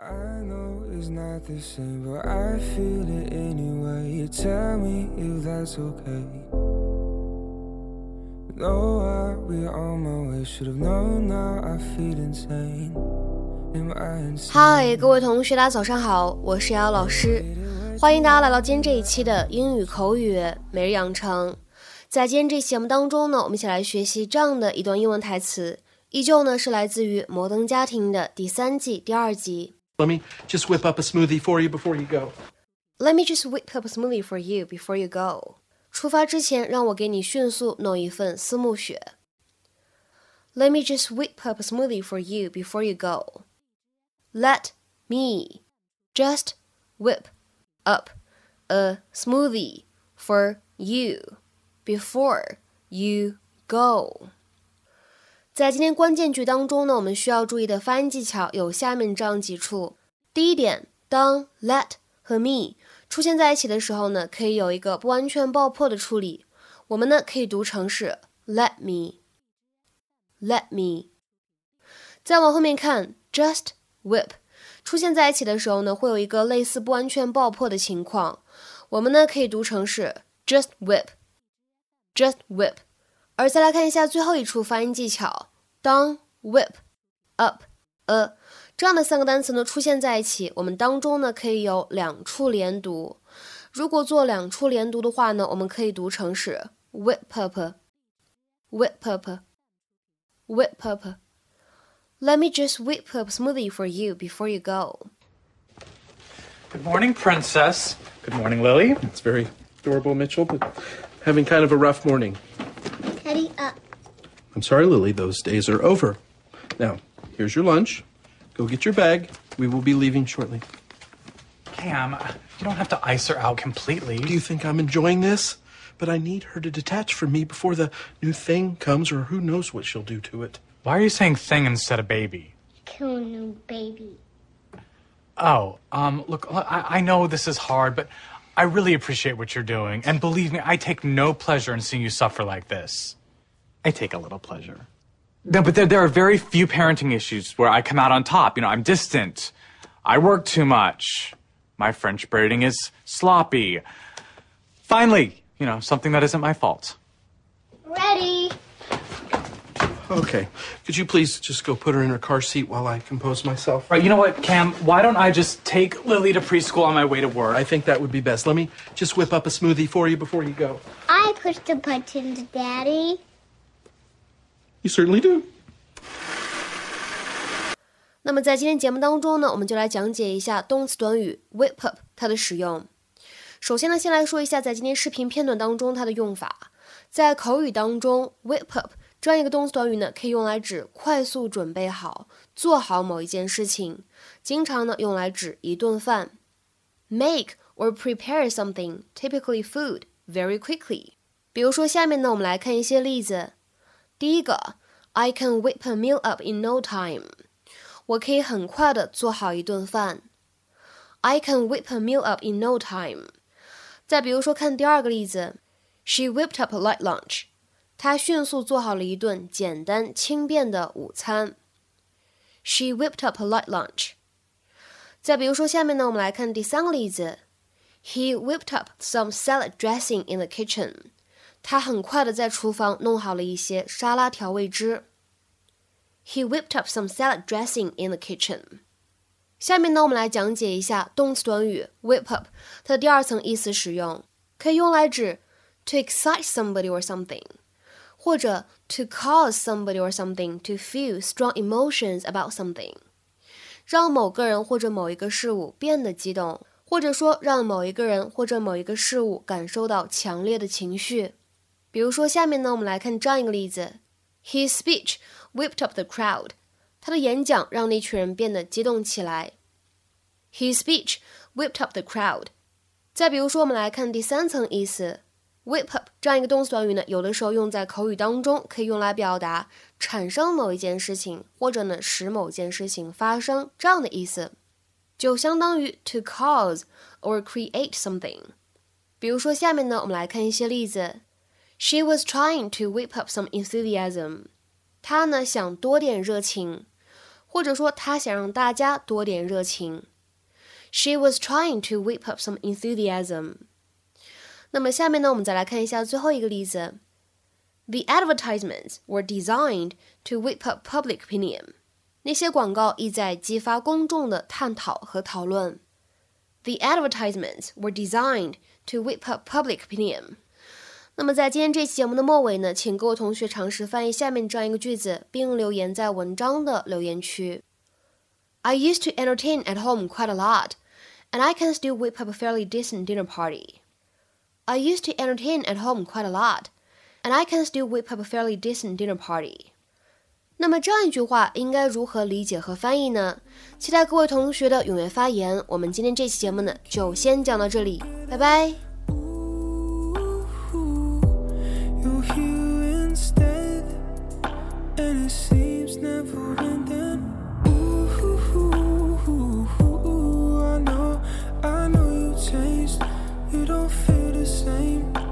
I know it's not the same, but I feel it anyway. You tell me if that's okay. No, I'll be on my way. Should have known now I feel insane. Am I insane? 嗨，各位同学，大家早上好，我是瑶瑶老师，欢迎大家来到今天这一期的英语口语每日养成。在今天这期节目当中呢，我们一起来学习这样的一段英文台词，依旧呢是来自于《摩登家庭》的第三季第二集。Let me just whip up a smoothie for you before you go. Let me just whip up a smoothie for you before you go. 出发之前，让我给你迅速弄一份思慕雪。Let me just whip up a smoothie for you before you go. Let me just whip up a smoothie for you before you go. 在今天关键句当中呢，我们需要注意的发音技巧有下面这样几处。第一点，当 let 和 me 出现在一起的时候呢，可以有一个不完全爆破的处理。我们呢可以读成是 let me，let me。再往后面看，just whip 出现在一起的时候呢，会有一个类似不完全爆破的情况。我们呢可以读成是 just whip，just whip。而再来看一下最后一处发音技巧，当 whip up a 这样的三个单词呢出现在一起，我们当中呢可以有两处连读。如果做两处连读的话呢，我们可以读成是 whip up，whip up，whip up。Let me just whip up smoothie for you before you go. Good morning, Princess. Good morning, Lily. It's very adorable, Mitchell, but having kind of a rough morning. Teddy up. I'm sorry, Lily, those days are over. Now, here's your lunch. Go get your bag. We will be leaving shortly. Cam, you don't have to ice her out completely. Do you think I'm enjoying this? But I need her to detach from me before the new thing comes, or who knows what she'll do to it. Why are you saying thing instead of baby? Kill a new baby. Oh, um, look, I, I know this is hard, but I really appreciate what you're doing. And believe me, I take no pleasure in seeing you suffer like this. I take a little pleasure. No, but there, there are very few parenting issues where I come out on top. You know, I'm distant. I work too much. My French braiding is sloppy. Finally, you know, something that isn't my fault. Ready. Okay. Could you please just go put her in her car seat while I compose myself? Right, you know what, Cam? Why don't I just take Lily to preschool on my way to work? I think that would be best. Let me just whip up a smoothie for you before you go. I push the buttons, Daddy. Certainly do. 那么在今天节目当中呢，我们就来讲解一下动词短语 whip up 它的使用。首先呢，先来说一下在今天视频片段当中它的用法。在口语当中，whip up 这样一个动词短语呢，可以用来指快速准备好、做好某一件事情，经常呢用来指一顿饭。Make or prepare something, typically food, very quickly。比如说下面呢，我们来看一些例子。第一个，I can whip a meal up in no time。我可以很快的做好一顿饭。I can whip a meal up in no time。再比如说，看第二个例子，She whipped up a light lunch。她迅速做好了一顿简单轻便的午餐。She whipped up a light lunch。再比如说，下面呢，我们来看第三个例子，He whipped up some salad dressing in the kitchen。 他很快的在厨房弄好了一些沙拉调味汁。He whipped up some salad dressing in the kitchen。下面呢，我们来讲解一下动词短语 whip up 它的第二层意思使用，可以用来指 to excite somebody or something，或者 to cause somebody or something to feel strong emotions about something，让某个人或者某一个事物变得激动，或者说让某一个人或者某一个事物感受到强烈的情绪。比如说，下面呢，我们来看这样一个例子：His speech whipped up the crowd。他的演讲让那群人变得激动起来。His speech whipped up the crowd。再比如说，我们来看第三层意思，whip up 这样一个动词短语呢，有的时候用在口语当中，可以用来表达产生某一件事情，或者呢使某件事情发生这样的意思，就相当于 to cause or create something。比如说，下面呢，我们来看一些例子。She was trying to whip up some enthusiasm。她呢想多点热情。 或者说他想让大家多点热情。She was trying to whip up some enthusiasm。那么下面呢，我们再来看一下最后一个例子。The advertisements were designed to whip up public opinion。那些广告意在激发公众的探讨和讨论。The advertisements were designed to whip up public opinion。 那么在今天这期节目的末尾呢，请各位同学尝试翻译下面这样一个句子，并留言在文章的留言区。I used to entertain at home quite a lot, and I can still whip up a fairly decent dinner party. I used to entertain at home quite a lot, and I can still whip up a fairly decent dinner party. 那么这样一句话应该如何理解和翻译呢？期待各位同学的踊跃发言。我们今天这期节目呢，就先讲到这里，拜拜。You don't feel the same.